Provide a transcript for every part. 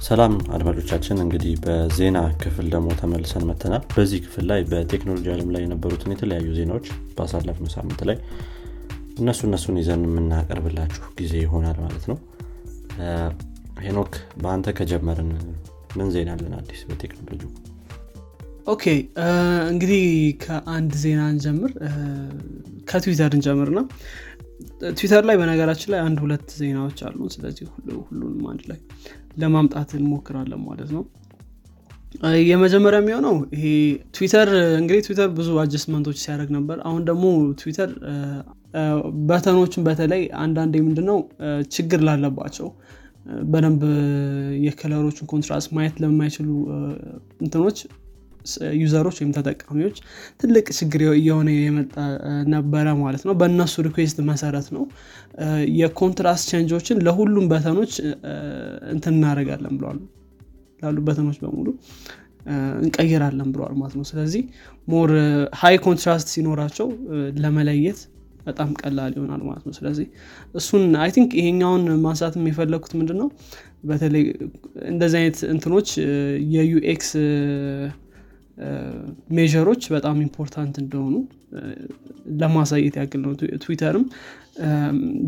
ሰላም አድማጮቻችን እንግዲህ በዜና ክፍል ደግሞ ተመልሰን መጥተናል በዚህ ክፍል ላይ በቴክኖሎጂ ዓለም ላይ የነበሩትን የተለያዩ ዜናዎች ባሳለፍነው ሳምንት ላይ እነሱ እነሱን ይዘን የምናቀርብላችሁ ጊዜ ይሆናል ማለት ነው። ሄኖክ በአንተ ከጀመርን ምን ዜና አለን? አዲስ በቴክኖሎጂ okay እንግዲህ ከአንድ ዜና እንጀምር። ከትዊተር እንጀምር ና ትዊተር ላይ በነገራችን ላይ አንድ ሁለት ዜናዎች አሉ። ስለዚህ ሁሉንም አንድ ላይ ለማምጣት እንሞክራለን ማለት ነው። የመጀመሪያ የሚሆነው ይሄ ትዊተር እንግዲህ ትዊተር ብዙ adjustment ኦች ሲያደርግ ነበር። አሁን ደግሞ ትዊተር button ኦችን በተለይ አንዳንዴ ምንድነው ችግር ላለባቸው በደንብ የ color ኦችን contrast ማየት ለማይችሉ እንትኖች user ኦች ወይም ተጠቃሚዎች ትልቅ ችግር እየሆነ የመጣ ነበረ ማለት ነው። በእነሱ request መሰረት ነው። የ contrast change ኦችን ለሁሉም button ኦች እንትን እናደረጋለን ብለዋል። ላሉ button ኦች በሙሉ እንቀይራለን ብለዋል ማለት ነው። ስለዚህ more high contrast ሲኖራቸው ለመለየት በጣም ቀላል ይሆናል ማለት ነው። ስለዚህ እሱን I think ይሄኛውን ማንሳት የፈለግኩት ምንድን ነው በተለይ እንደዚህ አይነት እንትኖች የ UX ሜሮች በጣም important እንደሆኑ ለማሳየት ያክል ነው ትዊተርም።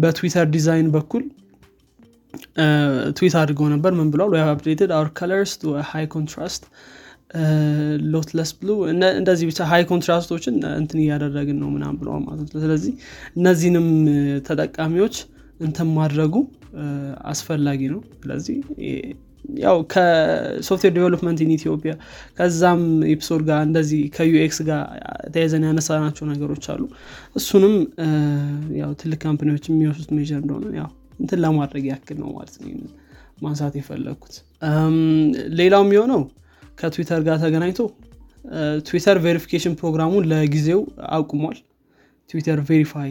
በትዊተር ዲዛይን በኩል ትዊት አድርገው ነበር። ምን ብለዋል? አፕዴትድ አር ከለርስ ሃይ ኮንትራስት ሎትለስ ብሉ እንደዚህ ብቻ ሃይ ኮንትራስቶችን እንትን እያደረግን ነው ምናም ብለዋል ማለት ነው። ስለዚህ እነዚህንም ተጠቃሚዎች እንትን ማድረጉ አስፈላጊ ነው። ስለዚህ ያው ከሶፍትዌር ዴቨሎፕመንት ኢን ኢትዮጵያ ከዛም episode ጋር እንደዚህ ከ UX ጋር ተያይዘን ያነሳናቸው ነገሮች አሉ። እሱንም ያው ትልቅ company ዎች የሚወስዱት ሜር እንደሆነ ያው እንትን ለማድረግ ያክል ነው ማለት ነው ማንሳት የፈለግኩት ሌላው የሚሆነው ከትዊተር ጋር ተገናኝቶ ትዊተር verification ፕሮግራሙን ለጊዜው አቁሟል። ትዊተር verify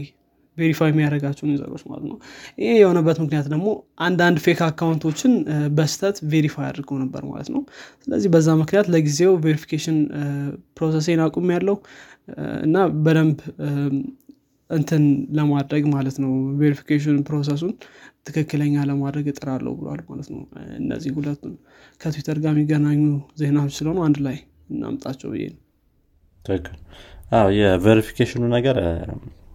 verify የሚያደረጋቸውን user ኦች ማለት ነው። ይህ የሆነበት ምክንያት ደግሞ አንዳንድ fake account ኦችን በስህተት verify አድርገው ነበር ማለት ነው። ስለዚህ በዛ ምክንያት ለጊዜው verification process ኤን አቁሜያለው እና በደንብ እንትን ለማድረግ ማለት ነው verification process ኡን ትክክለኛ ለማድረግ እጥራለሁ ብሏል ማለት ነው። እነዚህ ሁለቱን ከትዊተር ጋር የሚገናኙ ዜናዎች ስለሆኑ አንድ ላይ እናምጣቸው ብዬ ነው። የ verification ኑ ነገር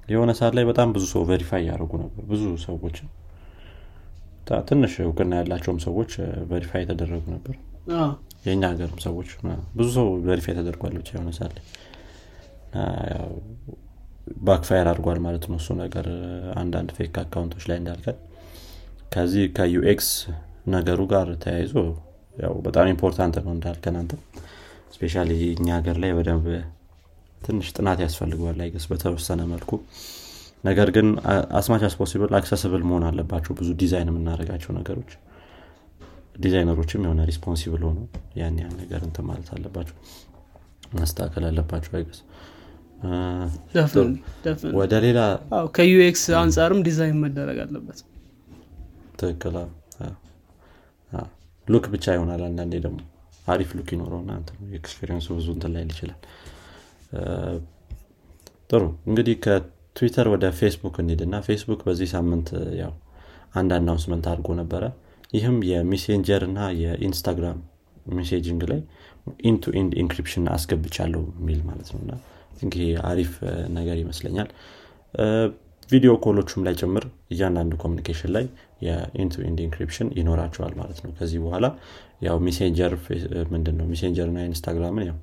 የሆነ ሰዓት ላይ በጣም ብዙ ሰው verify እያደረጉ ነበር። ብዙ ሰዎችን ትንሽ እውቅና ያላቸውም ሰዎች verify የተደረጉ ነበር። የእኛ ሀገርም ሰዎች ብዙ ሰው verify ተደርጓል ብቻ የሆነ ሰዓት ላይ። backfire አድርጓል ማለት ነው። እሱ ነገር አንዳንድ fake account ኦች ላይ እንዳልከን። ከዚህ ከ UX ነገሩ ጋር ተያይዞ ያው በጣም important ነው እንዳልከን አንተ። especially እኛ ሀገር ላይ በደንብ ትንሽ ጥናት ያስፈልገዋል I guess በተወሰነ መልኩ። ነገር ግን as much as possible accessible መሆን አለባቸው ብዙ ዲዛይን የምናደርጋቸው ነገሮች። ዲዛይነሮችም የሆነ responsible ሆኖ ያን ያን ነገር እንትን ማለት አለባቸው። ማስተካከል አለባቸው I guess ወደ ሌላ ከ UX አንጻርም ዲዛይን መደረግ አለበት። ትክክል look ብቻ ይሆናል አንዳንዴ ደግሞ አሪፍ look ይኖረውና experience ኡ ብዙ እንትን ላይ ይችላል ጥሩ። እንግዲህ ከትዊተር ወደ ፌስቡክ እንሂድና ፌስቡክ በዚህ ሳምንት ያው አንድ announcement አድርጎ ነበረ። ይህም የሜሴንጀር እና የኢንስታግራም messaging ላይ end to end encryption አስገብቻለሁ የሚል ማለት ነው። ይሄ አሪፍ ነገር ይመስለኛል። video call ኦቹም ላይ ጭምር እያንዳንዱ communication ላይ የ end to end encryption ይኖራቸዋል ማለት ነው። ከዚህ በኋላ ያው ሜሴንጀር ምንድን ነው ሜሴንጀር ኢንስታግራምን ያው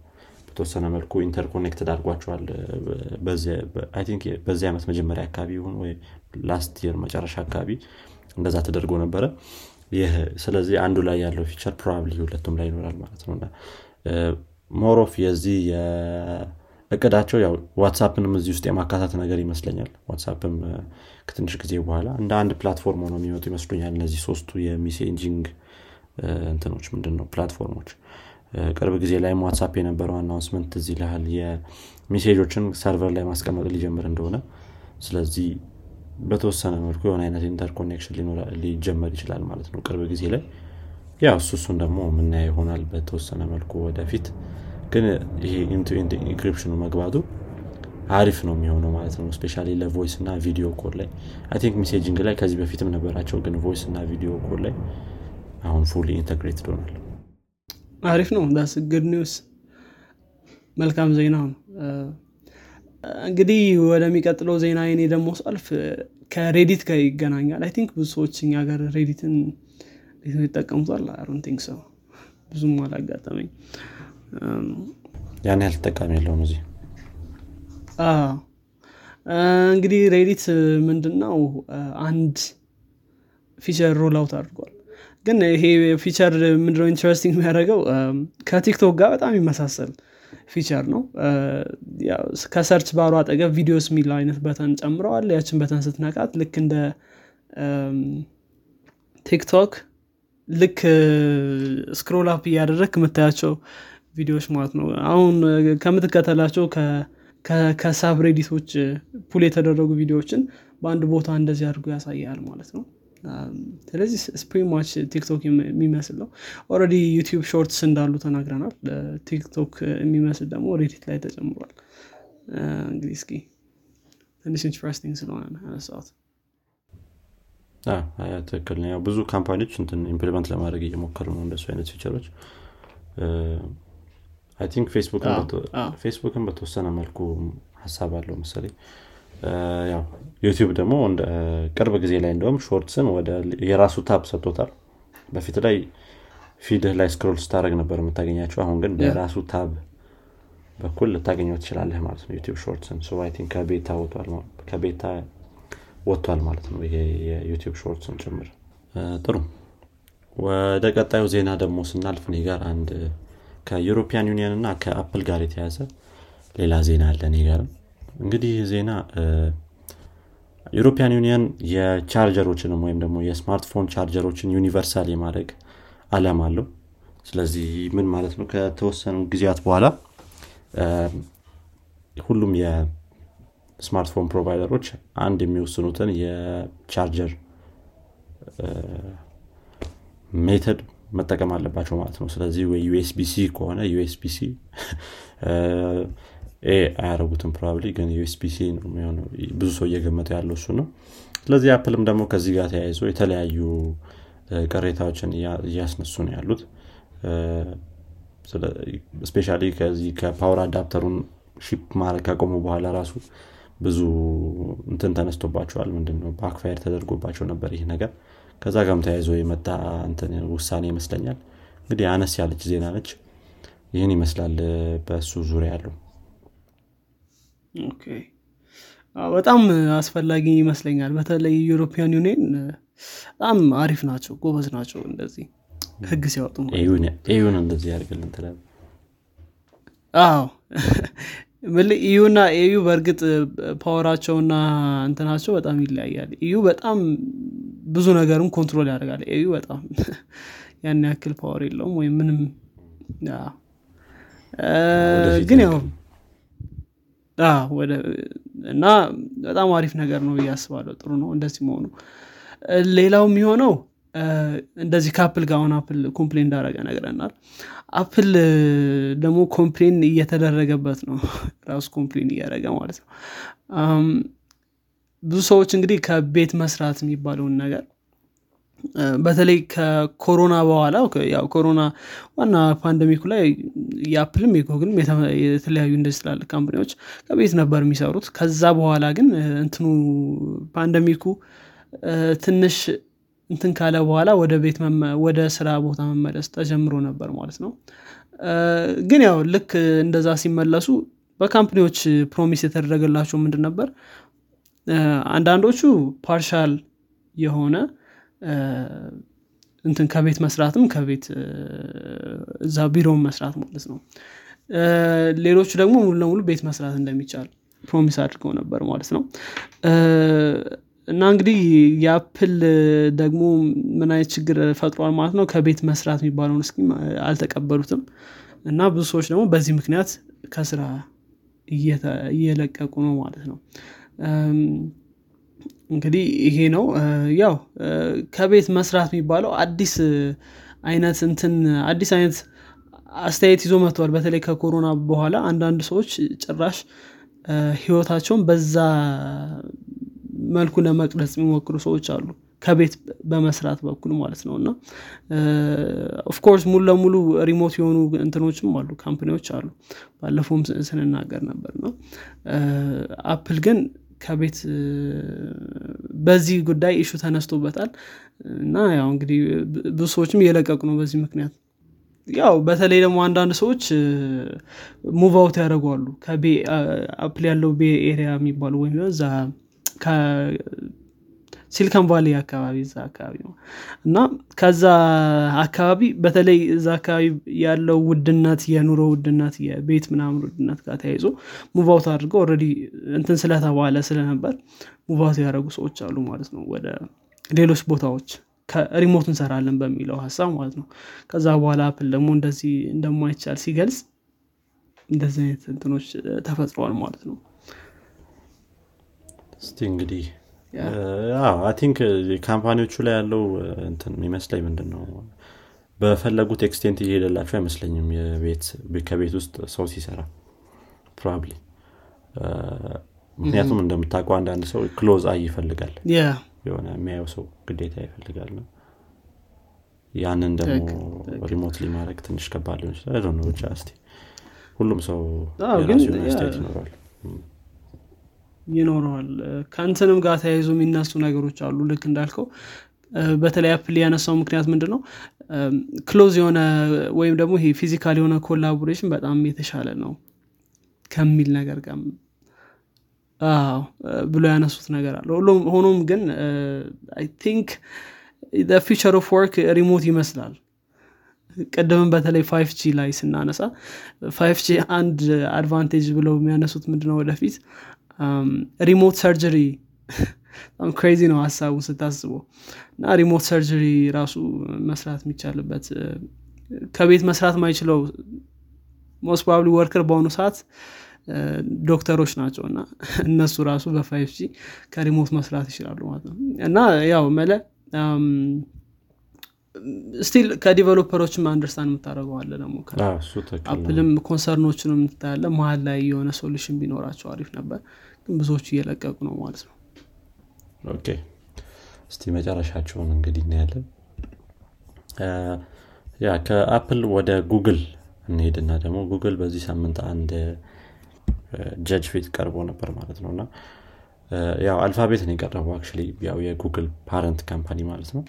በተወሰነ መልኩ interconnected አድርጓቸዋል። በዚህ ዓመት መጀመሪያ አካባቢ ይሁን ወይ last year መጨረሻ አካባቢ እንደዛ ተደርጎ ነበረ። ይህ ስለዚህ አንዱ ላይ ያለው feature probably ሁለቱም ላይ ይኖራል ማለት ነው። more of የዚህ እቅዳቸው ያው ዋትሳፕንም እዚህ ውስጥ የማካተት ነገር ይመስለኛል። ዋትሳፕም ከትንሽ ጊዜ በኋላ እንደ አንድ platform ሆነው የሚመጡ ይመስሉኛል እነዚህ ሶስቱ የ messaging እንትኖች ምንድን ነው platform ኦች ቅርብ ጊዜ ላይም ዋትሳፕ የነበረው announcement እዚህ ላል የ message ኦችን server ላይ ማስቀመጥ ሊጀምር እንደሆነ። ስለዚህ በተወሰነ መልኩ የሆነ አይነት interconnection ሊጀመር ይችላል ማለት ነው ቅርብ ጊዜ ላይ። ያው እሱ እሱን ደግሞ የምናየ ይሆናል በተወሰነ መልኩ ወደፊት። ግን ይሄ encryption ኑ መግባቱ አሪፍ ነው የሚሆነው ማለት ነው። especially ለ voice እና video call ላይ አይ messaging ላይ ከዚህ በፊትም ነበራቸው ግን voice እና video call ላይ አሁን fully integrated ሆኗል አሪፍ ነው። that's good news መልካም ዜና ነው። እንግዲህ ወደሚቀጥለው ዜና እኔ ደግሞ ሳልፍ ከሬዲት ጋር ይገናኛል። I think ብዙ ሰዎች እኛ ጋር ሬዲትን ይጠቀሙታል I don't think ሰው ብዙም አላጋጠመኝ። ያን ያህል ተጠቃሚ የለውም እዚህ። እንግዲህ ሬዲት ምንድን ነው አንድ feature roll out አድርጓል ግን ይሄ feature ምንድነው interesting የሚያደርገው? ከቲክቶክ ጋር በጣም ይመሳሰል feature ነው። ከ search bar ኡ አጠገብ videos የሚል አይነት button ጨምረዋል። ያችን button ስትነካት ልክ እንደ ቲክቶክ ልክ scroll up እያደረግ የምታያቸው ቪዲዮዎች ማለት ነው። አሁን ከምትከተላቸው ከ subreddit ኦች pull የተደረጉ ቪዲዮዎችን በአንድ ቦታ እንደዚህ አድርጎ ያሳያል ማለት ነው ስለዚህ ስ pretty much ቲክቶክ የሚመስል ነው። already ዩቲብ ሾርትስ እንዳሉ ተናግረናል። ቲክቶክ የሚመስል ደግሞ ሬዲት ላይ ተጨምሯል። እንግዲህ እስኪ ትንሽ interesting ስለሆነ አነሳት ትክክል ብዙ company ዎች እንትን implement ለማድረግ እየሞከሩ ነው እንደሱ አይነት feature ኦች I think ፌስቡክን በተወሰነ መልኩ ሀሳብ አለው መሰለኝ ያው ዩቲብ ደግሞ ቅርብ ጊዜ ላይ እንደውም ሾርትስን ወደ የራሱ tab ሰጥቶታል። በፊት ላይ feed ህ ላይ scroll ስታደረግ ነበር የምታገኛቸው። አሁን ግን በራሱ tab በኩል ልታገኘው ትችላለህ ማለት ነው ዩቲብ ሾርትስን። ከ beta ከ beta ወጥቷል ማለት ነው ይሄ የዩቲብ ሾርትስን ጭምር። ጥሩ። ወደ ቀጣዩ ዜና ደግሞ ስናልፍ እኔ ጋር አንድ ከ European Union እና ከአፕል ጋር የተያዘ ሌላ ዜና አለ እኔ ጋርም እንግዲህ ዜና European Union የ charger ኦችንም ወይም ደግሞ የ smartphone charger ኦችን universal የማድረግ አላማ አለው። ስለዚህ ምን ማለት ነው? ከተወሰኑ ጊዜያት በኋላ ሁሉም የ smartphone provider ኦች አንድ የሚወስኑትን የቻርጀር method መጠቀም አለባቸው ማለት ነው። ስለዚህ ወይ USB-C ከሆነ USB-C ኤ አያረጉትም probably ግን USB-C ነው የሚሆነው። ብዙ ሰው እየገመተ ያለው እሱ ነው። ስለዚህ አፕልም ደግሞ ከዚህ ጋር ተያይዞ የተለያዩ ቅሬታዎችን እያስነሱ ነው ያሉት። especially ከዚህ ከ power adapter ኡን ship ማድረግ ካቆሙ በኋላ ራሱ ብዙ እንትን ተነስቶባቸዋል። ምንድነው? backfire ተደርጎባቸው ነበር ይህ ነገር። ከዛ ጋርም ተያይዞ የመጣ ውሳኔ ይመስለኛል። እንግዲህ አነስ ያለች ዜና ነች። ይህን ይመስላል በእሱ ዙሪያ ያለው በጣም አስፈላጊ ይመስለኛል። በተለይ European Union በጣም አሪፍ ናቸው ጎበዝ ናቸው እንደዚህ ህግ ሲያወጡ AU ን እንደዚህ ያደርግልን ትላል አዎ። EU ና AU በእርግጥ power አቸውና እንትናቸው በጣም ይለያያል። EU በጣም ብዙ ነገርም control ያደርጋል። AU በጣም ያን ያክል power የለውም ወይም ምንም። ግን ያው እና በጣም አሪፍ ነገር ነው ብዬ ጥሩ ነው እንደዚህ መሆኑ። ሌላው የሚሆነው እንደዚህ ከአፕል ጋር አሁን አፕል complain እንዳረገ ነግረናል። አፕል ደግሞ complain እየተደረገበት ነው። ራሱ complain እያደረገ ማለት ነው። ብዙ ሰዎች እንግዲህ ከቤት መስራት የሚባለውን ነገር በተለይ ከኮሮና በኋላ ያው ኮሮና ዋና pandemic ኡ ላይ የአፕልም የጎግልም የተለያዩ እንደዚህ ስላለ company ዎች ከቤት ነበር የሚሰሩት። ከዛ በኋላ ግን እንትኑ pandemic ኡ ትንሽ እንትን ካለ በኋላ ወደ ቤት ወደ ስራ ቦታ መመለስ ተጀምሮ ነበር ማለት ነው። ግን ያው ልክ እንደዛ ሲመለሱ በ company ዎች promise የተደረገላቸው ምንድን ነበር? አንዳንዶቹ partial የሆነ እንትን ከቤት መስራትም ከቤት እዛ ቢሮውን መስራት ማለት ነው። ሌሎቹ ደግሞ ሙሉ ለሙሉ ቤት መስራት እንደሚቻል promise አድርገው ነበር ማለት ነው። እና እንግዲህ የአፕል ደግሞ ምን አይነት ችግር ፈጥሯል ማለት ነው? ከቤት መስራት የሚባለውን እስኪም አልተቀበሉትም። እና ብዙ ሰዎች ደግሞ በዚህ ምክንያት ከስራ እየለቀቁ ነው ማለት ነው እንግዲህ ይሄ ነው። ያው ከቤት መስራት የሚባለው አዲስ አይነት እንትን አዲስ አይነት አስተያየት ይዞ መጥተዋል በተለይ ከኮሮና በኋላ አንዳንድ ሰዎች ጭራሽ ህይወታቸውን በዛ መልኩ ለመቅረጽ የሚሞክሩ ሰዎች አሉ። ከቤት በመስራት በኩል ማለት ነው። እና of course ሙሉ ለሙሉ remote የሆኑ እንትኖችም አሉ company ዎች አሉ። ባለፈውም ስንናገር ነበር። ነው አፕል ግን ከቤት በዚህ ጉዳይ issue ተነስቶበታል። እና ያው እንግዲህ ብዙ ሰዎችም እየለቀቁ ነው በዚህ ምክንያት። ያው በተለይ ደግሞ አንዳንድ ሰዎች move out ያደረጉ አሉ አፕል ያለው Bay Area የሚባሉ ወይም እዛ Silicon Valley አካባቢ እዛ አካባቢ እና ከዛ አካባቢ በተለይ እዛ አካባቢ ያለው ውድነት የኑሮ ውድነት የቤት ምናምን ውድነት ጋር ተያይዞ move out አድርገው already እንትን ስለተባለ ስለነበር move out ያደረጉ ሰዎች አሉ ማለት ነው። ወደ ሌሎች ቦታዎች ከ remote እንሰራለን በሚለው ሀሳብ ማለት ነው። ከዛ በኋላ አፕል ደግሞ እንደዚህ እንደማይቻል ሲገልጽ እንደዚህ አይነት እንትኖች ተፈጥረዋል ማለት ነው። እስቲ እንግዲህ I think company ዎቹ ላይ ያለው እንትን የሚመስለኝ ምንድን ነው በፈለጉት extent እየሄደላቸው አይመስለኝም ከቤት ውስጥ ሰው ሲሰራ probably ምክንያቱም እንደምታውቀው አንዳንድ ሰው close eye ይፈልጋል። የሆነ የሚያየው ሰው ግዴታ ይፈልጋል ነው። ያንን ደግሞ remotely ማድረግ ትንሽ ከባድ ሊሆን ይችላል። ብቻ እስቲ ሁሉም ሰው የራሱ ይኖራል ይኖረዋል። ከእንትንም ጋር ተያይዞ የሚነሱ ነገሮች አሉ። ልክ እንዳልከው በተለይ አፕል ያነሳው ምክንያት ምንድን ነው close የሆነ ወይም ደግሞ ይሄ physical የሆነ collaboration በጣም የተሻለ ነው ከሚል ነገር ጋር ብሎ ያነሱት ነገር አለ። ሆኖም ግን I think future of work remote ይመስላል። ቅድምም በተለይ five G ላይ ስናነሳ five G አንድ advantage ብለው የሚያነሱት ምንድነው ወደፊት remote surgery በጣም crazy ነው ሀሳቡ ስታስበው እና remote surgery ራሱ መስራት የሚቻልበት ከቤት መስራት ማይችለው most probably worker በአሁኑ ሰዓት ዶክተሮች ናቸው። እና እነሱ ራሱ በ five G ከ remote መስራት ይችላሉ ማለት ነው። እና ያው መለ still ከ developer ኦችም understand የምታደርገው አለ ደግሞ Apple ም concern ኦችን የምታየው አለ። መሀል ላይ የሆነ solution ቢኖራቸው አሪፍ ነበር ግን ብዙዎቹ እየለቀቁ ነው ማለት ነው። okay። እስቲ መጨረሻቸውን እንግዲህ እናያለን። yeah ከ Apple ወደ ጉግል እንሄድና ደግሞ ጉግል በዚህ ሳምንት አንድ judge ፊት ቀርቦ ነበር ማለት ነው። እና ያው Alphabet ነው የቀረበው አክ ያው የ Google parent company ማለት ነው።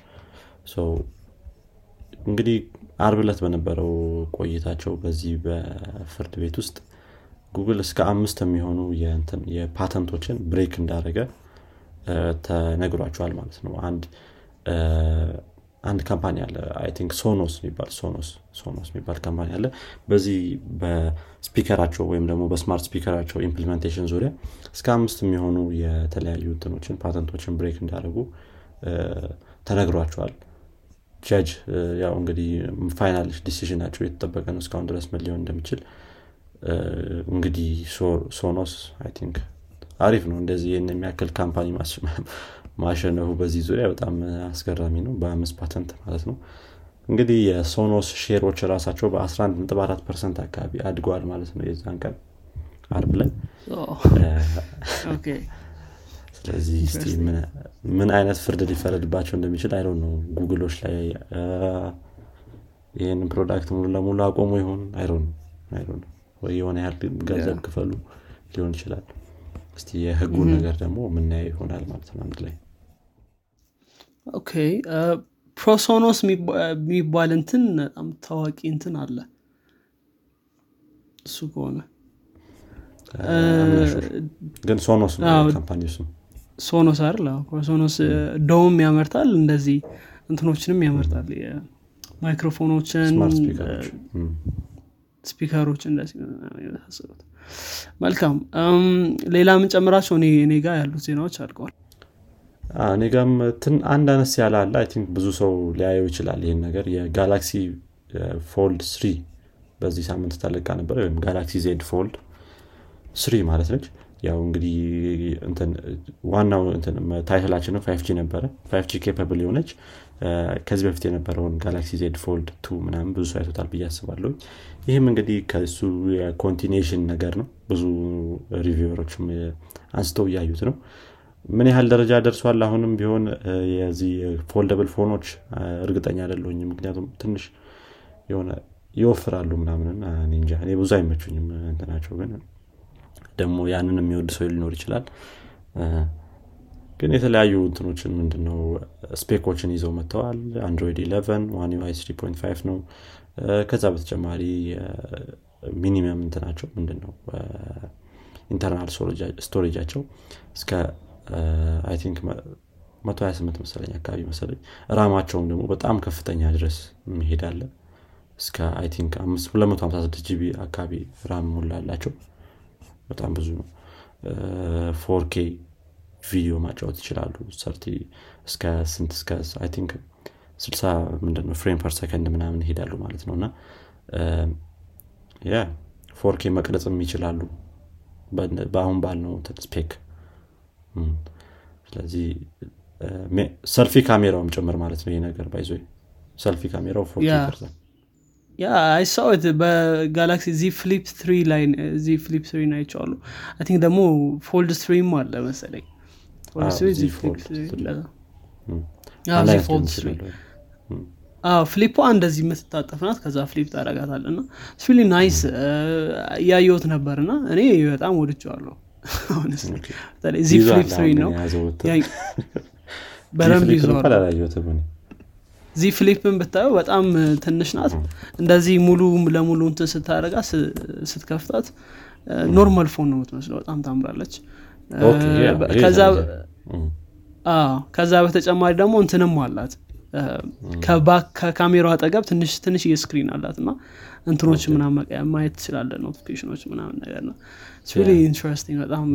እንግዲህ አርብ ዕለት በነበረው ቆይታቸው በዚህ በፍርድ ቤት ውስጥ ጉግል እስከ አምስት የሚሆኑ የ patent ኦችን break እንዳደረገ ተነግሯቸዋል ማለት ነው። አንድ አንድ company አለ። I think Sonos የሚባል Sonos Sonos የሚባል company አለ። በዚህ በ speaker ኣቸው ወይም ደግሞ በ smart speaker ኣቸው implementation ዙሪያ እስከ አምስት የሚሆኑ የተለያዩ እንትኖችን patent ኦችን break እንዳደረጉ ተነግሯቸዋል። ጃጅ ያው እንግዲህ final decision ኣቸው የተጠበቀ ነው እስካሁን ድረስ ምን ሊሆን እንደሚችል እንግዲህ Sonos I think አሪፍ ነው። እንደዚህ ይህን የሚያክል company ማሸነፉ በዚህ ዙሪያ በጣም አስገራሚ ነው። በአምስት ፓተንት ማለት ነው። እንግዲህ የ Sonos share ኦች ራሳቸው በ11.4 percent አካባቢ አድገዋል ማለት ነው የዛን ቀን አርብ ላይ። ስለዚህ ምን አይነት ፍርድ ሊፈረድባቸው እንደሚችል I don't know Google ኦች ላይ ይህንን product ሙሉ ለሙሉ አቆሙ ይሆን? I don't know ወይ የሆነ ያህል ገንዘብ ክፈሉ ሊሆን ይችላል። እስቲ የህጉን ነገር ደግሞ የምናየው ይሆናል ማለት ነው አንድ ላይ። okay PreSonus የሚባል እንትን በጣም ታዋቂ እንትን አለ። እሱ ከሆነ ግን Sonos company ስም Sonos አይደል? Sonos DAW ም ያመርታል። እንደዚህ እንትኖችንም ያመርታል። microphone ኦችን speaker ኦች እንደዚህ መልካም። ሌላ የምንጨምራቸው እኔ ጋር ያሉት ዜናዎች አድርገዋል እኔ ጋም አንድ አነስ ያለ አለ። I think ብዙ ሰው ሊያየው ይችላል ይህን ነገር። የ Galaxy Fold three በዚህ ሳምንት ተለቃ ነበር። ወይም Galaxy Z Fold three ማለት ነች። ያው እንግዲህ ዋናው title ኣችን five G ነበረ። five G capable የሆነች ከዚህ በፊት የነበረውን Galaxy Z Fold two ምናምን ብዙ ሰው አይቶታል ብዬ አስባለሁ። ይህም እንግዲህ ከሱ የ continuation ነገር ነው። ብዙ reviewer ኦችም አንስተው እያዩት ነው። ምን ያህል ደረጃ ደርሷል? አሁንም ቢሆን የዚህ foldable phone ኦች እርግጠኛ አደለሁኝ ምክንያቱም ትንሽ የሆነ ይወፍራሉ ምናምንና እንጃ። እኔ ብዙ አይመቹኝም። እንትናቸው ግን ደግሞ ያንን የሚወድ ሰው ሊኖር ይችላል ግን የተለያዩ እንትኖችን ምንድነው spec ኦችን ይዘው መጥተዋል። Android 11 One UI 3.5 ነው። ከዛ በተጨማሪ minimum እንትናቸው ምንድነው internal storage ኣቸው እስከ I think 128 መሰለኝ አካባቢ መሰለኝ። RAM ኣቸውም ደግሞ በጣም ከፍተኛ ድረስ መሄድ አለ እስከ I think 256 GB አካባቢ RAM ሞላላቸው። በጣም ብዙ ነው። four K ቪዲዮ ማጫወት ይችላሉ። thirty እስከ ስንት እስከ I think 60 ምንድነው frame per second ምናምን ይሄዳሉ ማለት ነው። እና ያ four K መቅረጽም ይችላሉ። በአሁን ባልነው spec። ስለዚህ ሰልፊ ካሜራውም ጭምር ማለት ነው ይህ ነገር ባይዞ ሰልፊ ካሜራው ፎርኬ ይቀርጻል። ያ አይሳወት በጋላክሲ ዚ ፍሊፕ ትሪ ላይ ዚ ፍሊፕ ትሪ ናይቸዋሉ አይ ቲንክ ደግሞ ፎልድ ስትሪም አለ መሰለኝ ፍሊፖ እንደዚህ የምትታጠፍ ናት ከዛ ፍሊፕ ታረጋታል እና ስፊሊ ናይስ እያየሁት ነበር እና እኔ በጣም ወድቸዋለሁ Z Flip three ነው በደንብ ይዘዋል Z Flip ን ብታየው በጣም ትንሽ ናት እንደዚህ ሙሉ ለሙሉ እንትን ስታረጋ ስትከፍታት normal phone ነው የምትመስለው በጣም ታምራለች ከዛ በተጨማሪ ደግሞ እንትንም አላት። ከካሜራው አጠገብ ትንሽ ትንሽ የ screen አላት እና እንትኖች ምናምን ማየት ትችላለህ notification ኦች ምናምን ነገር ነው really interesting በጣም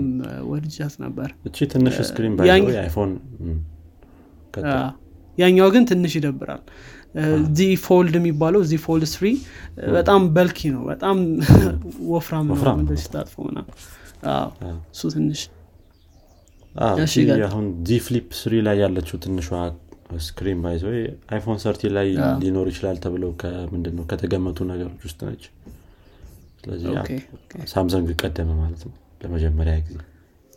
ወድጃት ነበር። እቺ ትንሽ screen iPhone? ያኛው ግን ትንሽ ይደብራል። Z Fold የሚባለው Z Fold three በጣም bulky ነው። በጣም ወፍራም ነው እንደዚህ ታጥፎ ና እሱ ትንሽ አሁን Z Flip three ላይ ያለችው ትንሿ screen by the way iPhone thirteen ላይ ሊኖር ይችላል ተብለው ምንድነው ከተገመቱ ነገሮች ውስጥ ነች። ስለዚህ ሳምሰንግ ቀደመ ማለት ነው ለመጀመሪያ ጊዜ።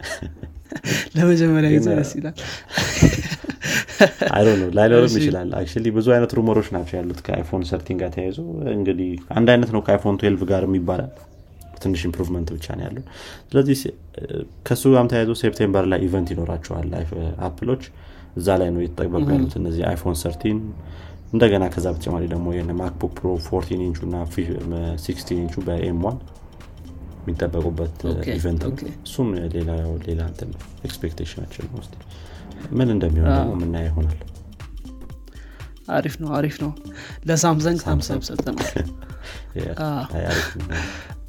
ለመጀመሪያ ጊዜ ደስ ይላል። አይ ነው ላይኖርም ይችላል። actually ብዙ አይነት rumor ኦች ናቸው ያሉት ከአይፎን thirteen ጋር ተያይዞ። እንግዲህ አንድ አይነት ነው ከአይፎን twelve ጋር ይባላል ትንሽ improvement ብቻ ነው ያለው። ስለዚህ ከእሱ ጋርም ተያይዞ September ላይ event ይኖራቸዋል አፕሎች እዛ ላይ ነው የተጠበቁ ያሉት እነዚህ አይፎን thirteen እንደገና ከዛ በተጨማሪ ደግሞ ማክቡክ ፕሮ fourteen inch ኡ እና ሲክስቲን ኢንቹ በ M one የሚጠበቁበት event ነው። እሱም ሌላ expectation ኣችን ነው ምን እንደሚሆን ደግሞ የምናየው ይሆናል። አሪፍ ነው አሪፍ ነው። ለሳምሰንግ ሳምሰንግ ሰጥተናል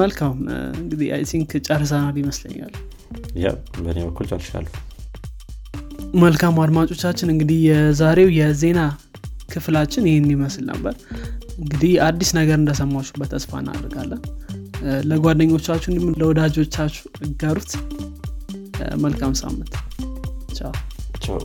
መልካም። እንግዲህ I think ጨርሰናል ይመስለኛል። በእኔ በኩል ጨርሻለሁ። መልካም አድማጮቻችን እንግዲህ የዛሬው የዜና ክፍላችን ይህን ይመስል ነበር። እንግዲህ አዲስ ነገር እንደሰማችሁበት ተስፋ እናደርጋለን። ለጓደኞቻችሁ እንዲሁም ለወዳጆቻችሁ እጋሩት መልካም ሳምንት። ቻው። ቻው